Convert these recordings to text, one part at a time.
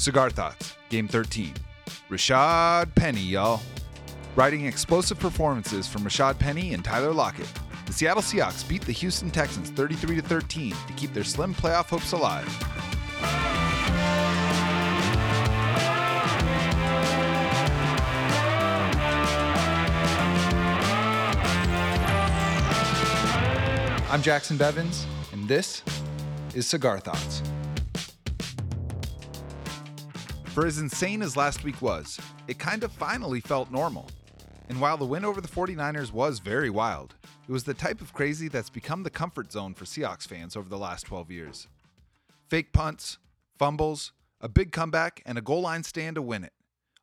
Cigar Thoughts, Game 13. Rashad Penny, y'all. Riding explosive performances from Rashad Penny and Tyler Lockett, the Seattle Seahawks beat the Houston Texans 33 13 to keep their slim playoff hopes alive. I'm Jackson Bevins, and this is Cigar Thoughts. For as insane as last week was, it kind of finally felt normal. And while the win over the 49ers was very wild, it was the type of crazy that's become the comfort zone for Seahawks fans over the last 12 years. Fake punts, fumbles, a big comeback, and a goal line stand to win it.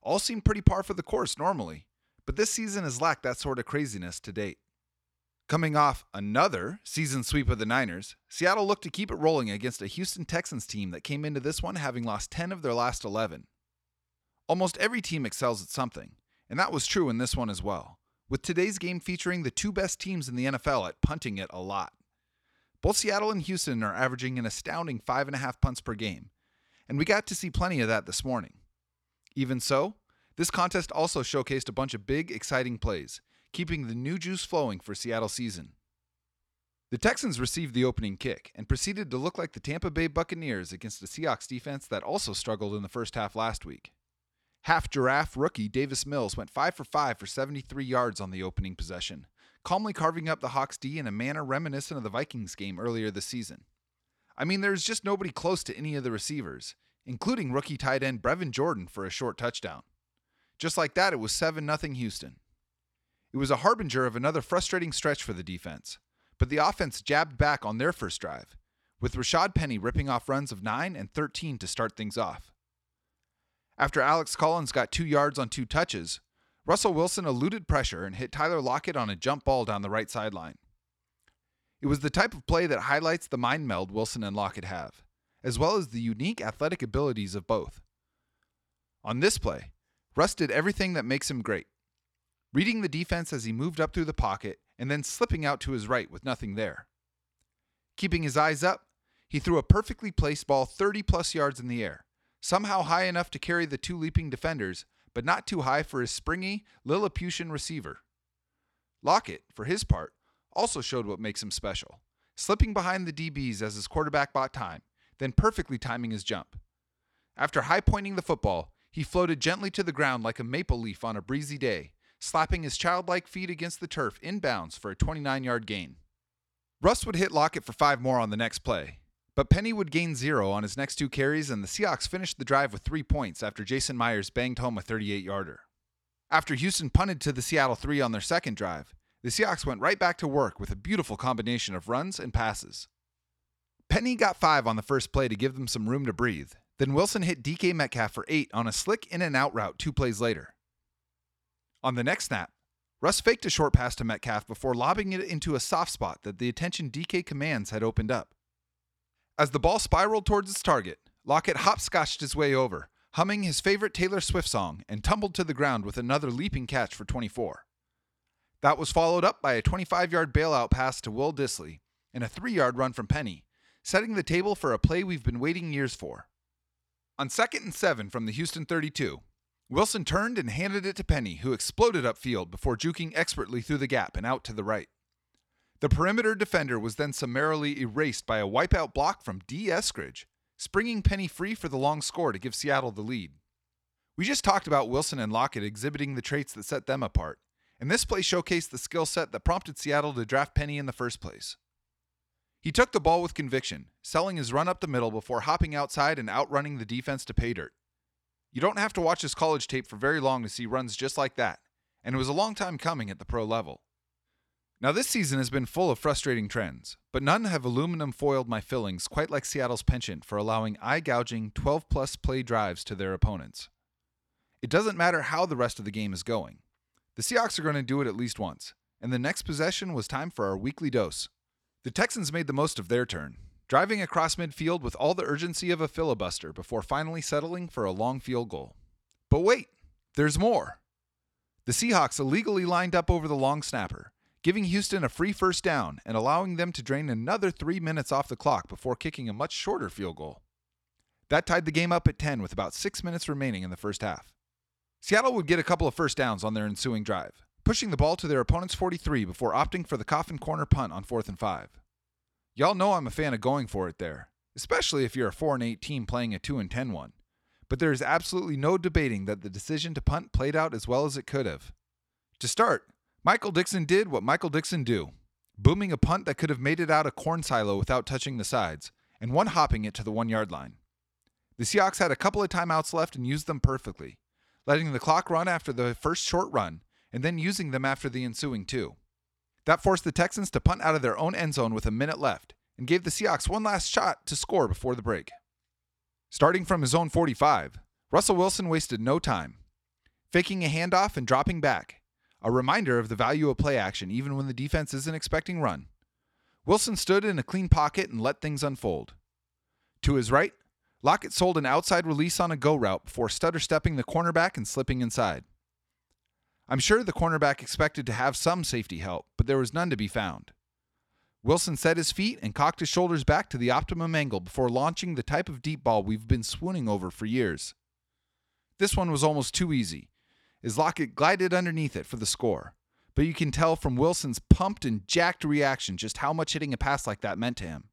All seem pretty par for the course normally, but this season has lacked that sort of craziness to date. Coming off another season sweep of the Niners, Seattle looked to keep it rolling against a Houston Texans team that came into this one having lost 10 of their last 11. Almost every team excels at something, and that was true in this one as well, with today's game featuring the two best teams in the NFL at punting it a lot. Both Seattle and Houston are averaging an astounding 5.5 punts per game, and we got to see plenty of that this morning. Even so, this contest also showcased a bunch of big, exciting plays, keeping the new juice flowing for Seattle season. The Texans received the opening kick and proceeded to look like the Tampa Bay Buccaneers against a Seahawks defense that also struggled in the first half last week. Half giraffe rookie Davis Mills went 5 for 5 for 73 yards on the opening possession, calmly carving up the Hawks D in a manner reminiscent of the Vikings game earlier this season. I mean, there's just nobody close to any of the receivers, including rookie tight end Brevin Jordan for a short touchdown. Just like that, it was 7 0 Houston. It was a harbinger of another frustrating stretch for the defense, but the offense jabbed back on their first drive, with Rashad Penny ripping off runs of 9 and 13 to start things off. After Alex Collins got two yards on two touches, Russell Wilson eluded pressure and hit Tyler Lockett on a jump ball down the right sideline. It was the type of play that highlights the mind meld Wilson and Lockett have, as well as the unique athletic abilities of both. On this play, Russ did everything that makes him great reading the defense as he moved up through the pocket and then slipping out to his right with nothing there. Keeping his eyes up, he threw a perfectly placed ball 30 plus yards in the air, somehow high enough to carry the two leaping defenders, but not too high for his springy, Lilliputian receiver. Lockett, for his part, also showed what makes him special, slipping behind the DBs as his quarterback bought time, then perfectly timing his jump. After high pointing the football, he floated gently to the ground like a maple leaf on a breezy day, slapping his childlike feet against the turf inbounds for a 29 yard gain. Russ would hit Lockett for five more on the next play, but Penny would gain zero on his next two carries, and the Seahawks finished the drive with three points after Jason Myers banged home a 38 yarder. After Houston punted to the Seattle three on their second drive, the Seahawks went right back to work with a beautiful combination of runs and passes. Penny got five on the first play to give them some room to breathe. Then Wilson hit DK Metcalf for eight on a slick in and out route two plays later. On the next snap, Russ faked a short pass to Metcalf before lobbing it into a soft spot that the attention DK commands had opened up. As the ball spiraled towards its target, Lockett hopscotched his way over, humming his favorite Taylor Swift song, and tumbled to the ground with another leaping catch for 24. That was followed up by a 25 yard bailout pass to Will Dissly and a three yard run from Penny, setting the table for a play we've been waiting years for. On second and seven from the Houston 32, Wilson turned and handed it to Penny, who exploded upfield before juking expertly through the gap and out to the right. The perimeter defender was then summarily erased by a wipeout block from Dee Eskridge, springing Penny free for the long score to give Seattle the lead. We just talked about Wilson and Lockett exhibiting the traits that set them apart, and this play showcased the skill set that prompted Seattle to draft Penny in the first place. He took the ball with conviction, selling his run up the middle before hopping outside and outrunning the defense to pay dirt. You don't have to watch his college tape for very long to see runs just like that, and it was a long time coming at the pro level. Now, this season has been full of frustrating trends, but none have aluminum foiled my fillings quite like Seattle's penchant for allowing eye gouging 12 plus play drives to their opponents. It doesn't matter how the rest of the game is going. The Seahawks are going to do it at least once, and the next possession was time for our weekly dose. The Texans made the most of their turn, driving across midfield with all the urgency of a filibuster before finally settling for a long field goal. But wait, there's more. The Seahawks illegally lined up over the long snapper, giving Houston a free first down and allowing them to drain another three minutes off the clock before kicking a much shorter field goal. That tied the game up at 10 with about six minutes remaining in the first half. Seattle would get a couple of first downs on their ensuing drive, pushing the ball to their opponent's 43 before opting for the coffin corner punt on 4th and 5. Y'all know I'm a fan of going for it there, especially if you're a 4 and 8 team playing a 2 and 10 one. But there is absolutely no debating that the decision to punt played out as well as it could have. To start, Michael Dickson did what Michael Dickson do, booming a punt that could have made it out of a corn silo without touching the sides, and one hopping it to the one yard line. The Seahawks had a couple of timeouts left and used them perfectly, letting the clock run after the first short run and then using them after the ensuing two. That forced the Texans to punt out of their own end zone with a minute left and gave the Seahawks one last shot to score before the break. Starting from his own 45, Russell Wilson wasted no time, faking a handoff and dropping back, a reminder of the value of play action even when the defense isn't expecting run. Wilson stood in a clean pocket and let things unfold. To his right, Lockett sold an outside release on a go route before stutter stepping the cornerback and slipping inside. I'm sure the cornerback expected to have some safety help, but there was none to be found. Wilson set his feet and cocked his shoulders back to the optimum angle before launching the type of deep ball we've been swooning over for years. This one was almost too easy, as Lockett glided underneath it for the score, but you can tell from Wilson's pumped and jacked reaction just how much hitting a pass like that meant to him.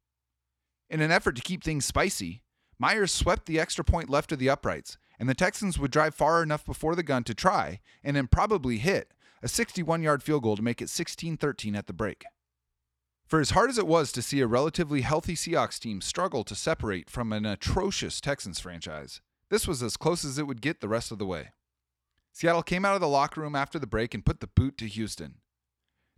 In an effort to keep things spicy, Myers swept the extra point left of the uprights, and the Texans would drive far enough before the gun to try, and then probably hit, a 61 yard field goal to make it 16 13 at the break. For as hard as it was to see a relatively healthy Seahawks team struggle to separate from an atrocious Texans franchise, this was as close as it would get the rest of the way. Seattle came out of the locker room after the break and put the boot to Houston.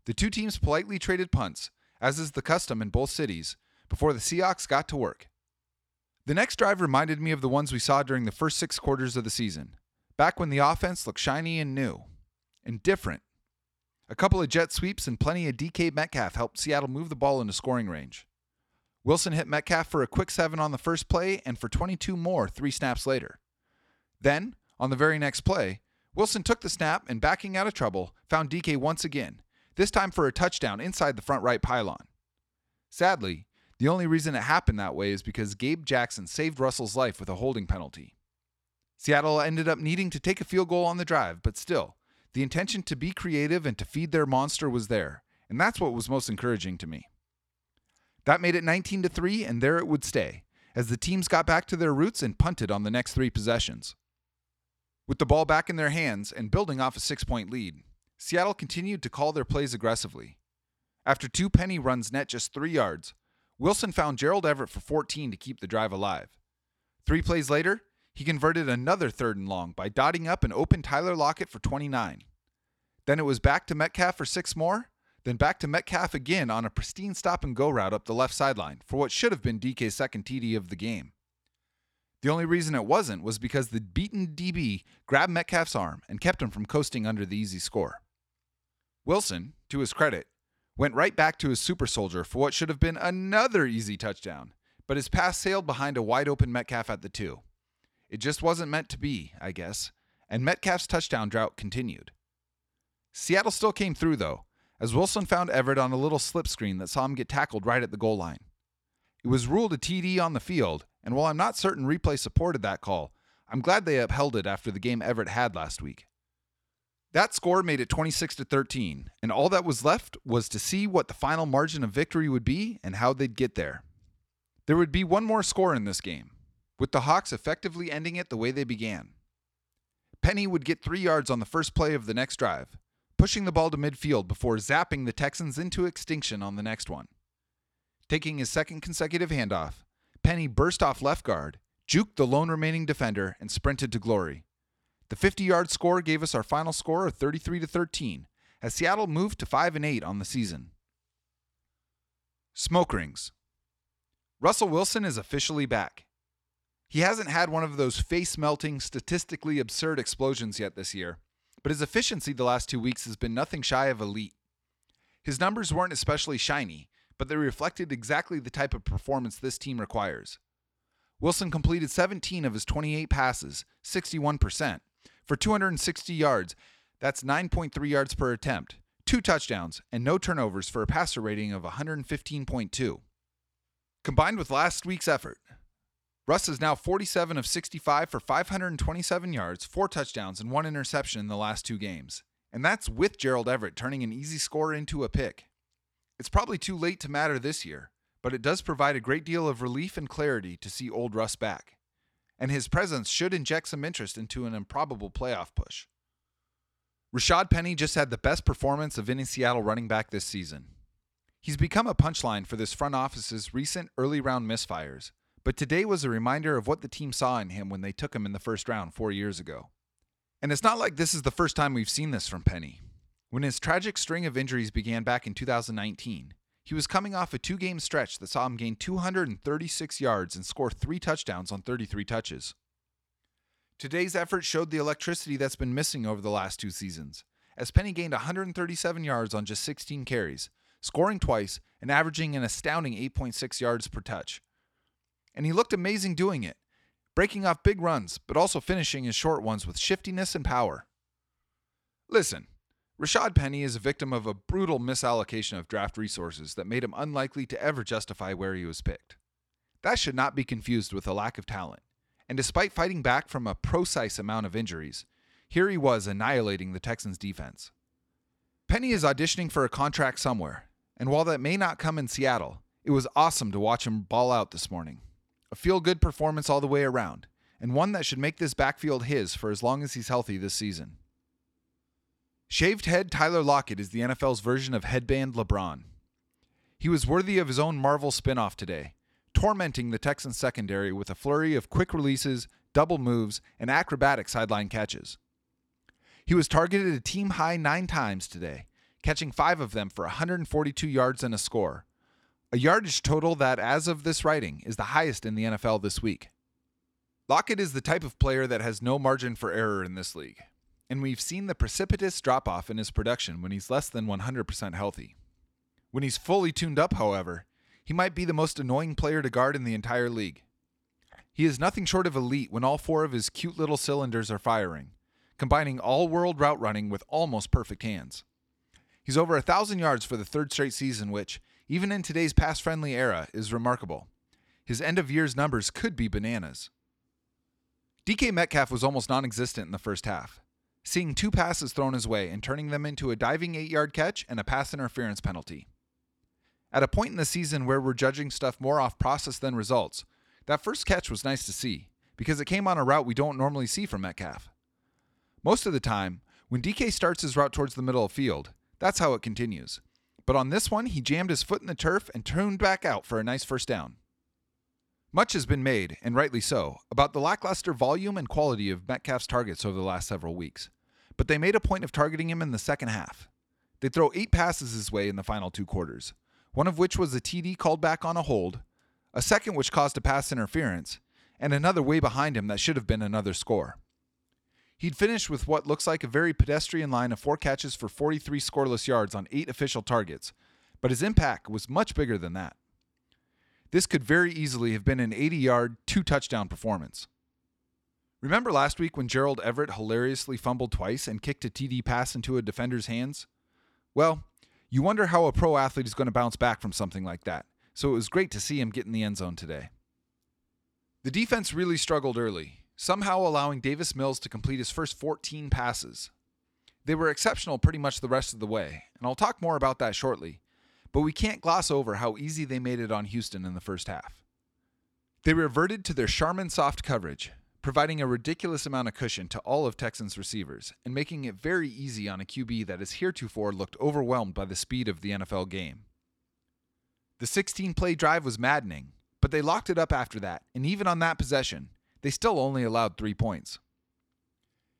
The two teams politely traded punts, as is the custom in both cities, before the Seahawks got to work. The next drive reminded me of the ones we saw during the first six quarters of the season, back when the offense looked shiny and new, and different. A couple of jet sweeps and plenty of DK Metcalf helped Seattle move the ball into scoring range. Wilson hit Metcalf for a quick seven on the first play and for 22 more three snaps later. Then, on the very next play, Wilson took the snap and, backing out of trouble, found DK once again, this time for a touchdown inside the front right pylon. Sadly, the only reason it happened that way is because Gabe Jackson saved Russell's life with a holding penalty. Seattle ended up needing to take a field goal on the drive, but still, the intention to be creative and to feed their monster was there, and that's what was most encouraging to me. That made it 19 to 3 and there it would stay as the teams got back to their roots and punted on the next 3 possessions. With the ball back in their hands and building off a 6-point lead, Seattle continued to call their plays aggressively. After two penny runs net just 3 yards, Wilson found Gerald Everett for 14 to keep the drive alive. Three plays later, he converted another third and long by dotting up an open Tyler Lockett for 29. Then it was back to Metcalf for six more, then back to Metcalf again on a pristine stop and go route up the left sideline for what should have been DK's second TD of the game. The only reason it wasn't was because the beaten DB grabbed Metcalf's arm and kept him from coasting under the easy score. Wilson, to his credit, went right back to his super soldier for what should have been another easy touchdown, but his pass sailed behind a wide open Metcalf at the two. It just wasn't meant to be, I guess, and Metcalf's touchdown drought continued. Seattle still came through, though, as Wilson found Everett on a little slip screen that saw him get tackled right at the goal line. It was ruled a TD on the field, and while I'm not certain replay supported that call, I'm glad they upheld it after the game Everett had last week. That score made it 26 to 13, and all that was left was to see what the final margin of victory would be and how they'd get there. There would be one more score in this game, with the Hawks effectively ending it the way they began. Penny would get 3 yards on the first play of the next drive, pushing the ball to midfield before zapping the Texans into extinction on the next one. Taking his second consecutive handoff, Penny burst off left guard, juked the lone remaining defender, and sprinted to glory. The 50-yard score gave us our final score of 33 to 13 as Seattle moved to 5 and 8 on the season. Smoke rings. Russell Wilson is officially back. He hasn't had one of those face melting, statistically absurd explosions yet this year, but his efficiency the last two weeks has been nothing shy of elite. His numbers weren't especially shiny, but they reflected exactly the type of performance this team requires. Wilson completed 17 of his 28 passes, 61%, for 260 yards. That's 9.3 yards per attempt, two touchdowns, and no turnovers for a passer rating of 115.2. Combined with last week's effort, Russ is now 47 of 65 for 527 yards, four touchdowns, and one interception in the last two games. And that's with Gerald Everett turning an easy score into a pick. It's probably too late to matter this year, but it does provide a great deal of relief and clarity to see old Russ back. And his presence should inject some interest into an improbable playoff push. Rashad Penny just had the best performance of any Seattle running back this season. He's become a punchline for this front office's recent early round misfires, but today was a reminder of what the team saw in him when they took him in the first round four years ago. And it's not like this is the first time we've seen this from Penny. When his tragic string of injuries began back in 2019, he was coming off a two game stretch that saw him gain 236 yards and score three touchdowns on 33 touches. Today's effort showed the electricity that's been missing over the last two seasons, as Penny gained 137 yards on just 16 carries, scoring twice and averaging an astounding 8.6 yards per touch and he looked amazing doing it, breaking off big runs, but also finishing his short ones with shiftiness and power. Listen, Rashad Penny is a victim of a brutal misallocation of draft resources that made him unlikely to ever justify where he was picked. That should not be confused with a lack of talent. And despite fighting back from a precise amount of injuries, here he was annihilating the Texans' defense. Penny is auditioning for a contract somewhere, and while that may not come in Seattle, it was awesome to watch him ball out this morning. A feel good performance all the way around, and one that should make this backfield his for as long as he's healthy this season. Shaved head Tyler Lockett is the NFL's version of headband LeBron. He was worthy of his own Marvel spinoff today, tormenting the Texans secondary with a flurry of quick releases, double moves, and acrobatic sideline catches. He was targeted a team high nine times today, catching five of them for 142 yards and a score, a yardage total that, as of this writing, is the highest in the NFL this week. Lockett is the type of player that has no margin for error in this league, and we've seen the precipitous drop off in his production when he's less than 100% healthy. When he's fully tuned up, however, he might be the most annoying player to guard in the entire league. He is nothing short of elite when all four of his cute little cylinders are firing, combining all world route running with almost perfect hands. He's over a thousand yards for the third straight season, which, even in today's pass friendly era, is remarkable. His end of year's numbers could be bananas. DK Metcalf was almost non existent in the first half, seeing two passes thrown his way and turning them into a diving eight yard catch and a pass interference penalty. At a point in the season where we're judging stuff more off process than results, that first catch was nice to see because it came on a route we don't normally see from Metcalf. Most of the time, when DK starts his route towards the middle of field, that's how it continues. But on this one, he jammed his foot in the turf and turned back out for a nice first down. Much has been made, and rightly so, about the lackluster volume and quality of Metcalf's targets over the last several weeks. But they made a point of targeting him in the second half. They throw eight passes his way in the final two quarters, one of which was a TD called back on a hold, a second which caused a pass interference, and another way behind him that should have been another score. He'd finished with what looks like a very pedestrian line of four catches for 43 scoreless yards on eight official targets, but his impact was much bigger than that. This could very easily have been an 80 yard, two touchdown performance. Remember last week when Gerald Everett hilariously fumbled twice and kicked a TD pass into a defender's hands? Well, you wonder how a pro athlete is going to bounce back from something like that, so it was great to see him get in the end zone today. The defense really struggled early, somehow allowing Davis Mills to complete his first 14 passes. They were exceptional pretty much the rest of the way, and I'll talk more about that shortly, but we can't gloss over how easy they made it on Houston in the first half. They reverted to their Charmin soft coverage, providing a ridiculous amount of cushion to all of Texans' receivers and making it very easy on a QB that has heretofore looked overwhelmed by the speed of the NFL game. The 16 play drive was maddening, but they locked it up after that, and even on that possession, they still only allowed three points.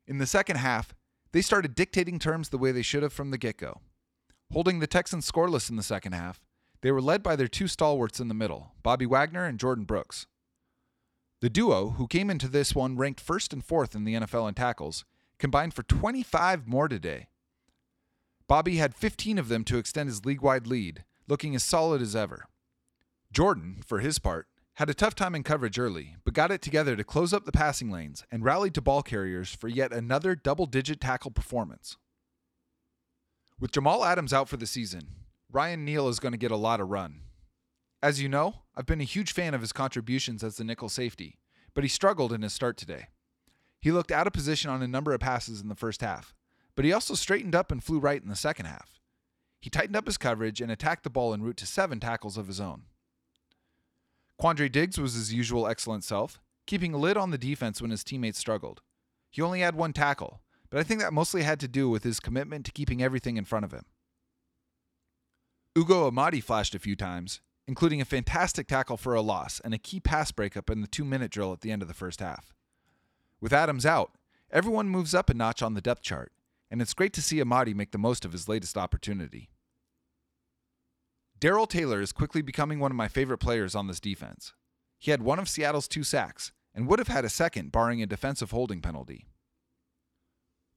In the second half, they started dictating terms the way they should have from the get go. Holding the Texans scoreless in the second half, they were led by their two stalwarts in the middle, Bobby Wagner and Jordyn Brooks. The duo, who came into this one ranked first and fourth in the NFL in tackles, combined for 25 more today. Bobby had 15 of them to extend his league wide lead, looking as solid as ever. Jordyn, for his part, had a tough time in coverage early, but got it together to close up the passing lanes and rallied to ball carriers for yet another double digit tackle performance. With Jamal Adams out for the season, Ryan Neal is going to get a lot of run. As you know, I've been a huge fan of his contributions as the nickel safety, but he struggled in his start today. He looked out of position on a number of passes in the first half, but he also straightened up and flew right in the second half. He tightened up his coverage and attacked the ball en route to seven tackles of his own. Quandre Diggs was his usual excellent self, keeping a lid on the defense when his teammates struggled. He only had one tackle, but I think that mostly had to do with his commitment to keeping everything in front of him. Ugo Amadi flashed a few times, including a fantastic tackle for a loss and a key pass breakup in the two minute drill at the end of the first half. With Adams out, everyone moves up a notch on the depth chart, and it's great to see Amadi make the most of his latest opportunity. Darrell Taylor is quickly becoming one of my favorite players on this defense. He had one of Seattle's two sacks and would have had a second barring a defensive holding penalty.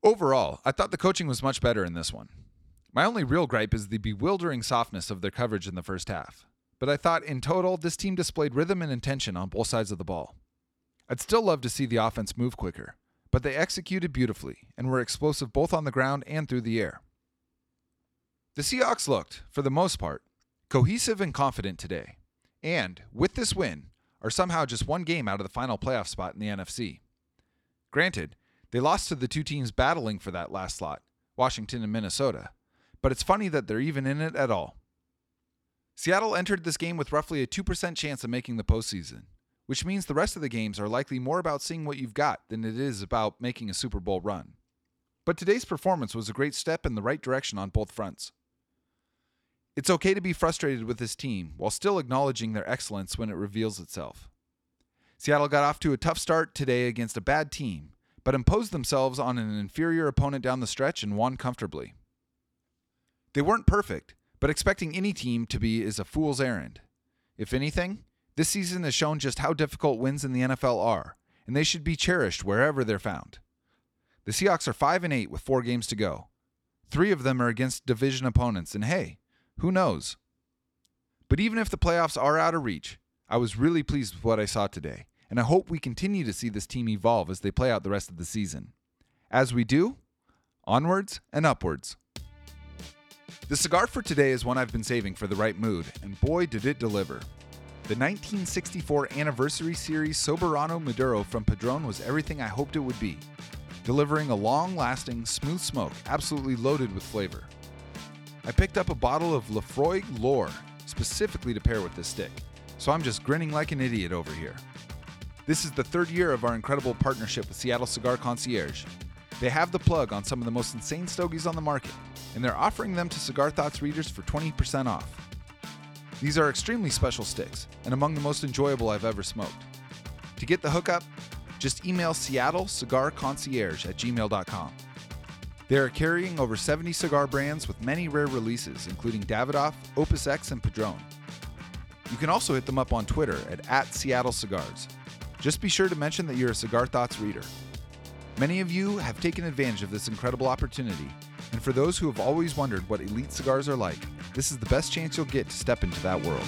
Overall, I thought the coaching was much better in this one. My only real gripe is the bewildering softness of their coverage in the first half, but I thought in total this team displayed rhythm and intention on both sides of the ball. I'd still love to see the offense move quicker, but they executed beautifully and were explosive both on the ground and through the air. The Seahawks looked, for the most part, cohesive and confident today, and, with this win, are somehow just one game out of the final playoff spot in the NFC. Granted, they lost to the two teams battling for that last slot, Washington and Minnesota, but it's funny that they're even in it at all. Seattle entered this game with roughly a 2% chance of making the postseason, which means the rest of the games are likely more about seeing what you've got than it is about making a Super Bowl run. But today's performance was a great step in the right direction on both fronts. It's okay to be frustrated with this team while still acknowledging their excellence when it reveals itself. Seattle got off to a tough start today against a bad team, but imposed themselves on an inferior opponent down the stretch and won comfortably. They weren't perfect, but expecting any team to be is a fool's errand. If anything, this season has shown just how difficult wins in the NFL are, and they should be cherished wherever they're found. The Seahawks are 5 and 8 with 4 games to go. 3 of them are against division opponents, and hey, who knows? But even if the playoffs are out of reach, I was really pleased with what I saw today, and I hope we continue to see this team evolve as they play out the rest of the season. As we do, onwards and upwards. The cigar for today is one I've been saving for the right mood, and boy, did it deliver. The 1964 Anniversary Series Soberano Maduro from Padron was everything I hoped it would be, delivering a long lasting, smooth smoke absolutely loaded with flavor. I picked up a bottle of Laphroaig Lore specifically to pair with this stick, so I'm just grinning like an idiot over here. This is the third year of our incredible partnership with Seattle Cigar Concierge. They have the plug on some of the most insane stogies on the market, and they're offering them to Cigar Thoughts readers for 20% off. These are extremely special sticks and among the most enjoyable I've ever smoked. To get the hookup, just email Seattle Cigar Concierge at gmail.com. They are carrying over 70 cigar brands with many rare releases, including Davidoff, Opus X, and Padron. You can also hit them up on Twitter at, at Seattle Cigars. Just be sure to mention that you're a Cigar Thoughts reader. Many of you have taken advantage of this incredible opportunity, and for those who have always wondered what elite cigars are like, this is the best chance you'll get to step into that world.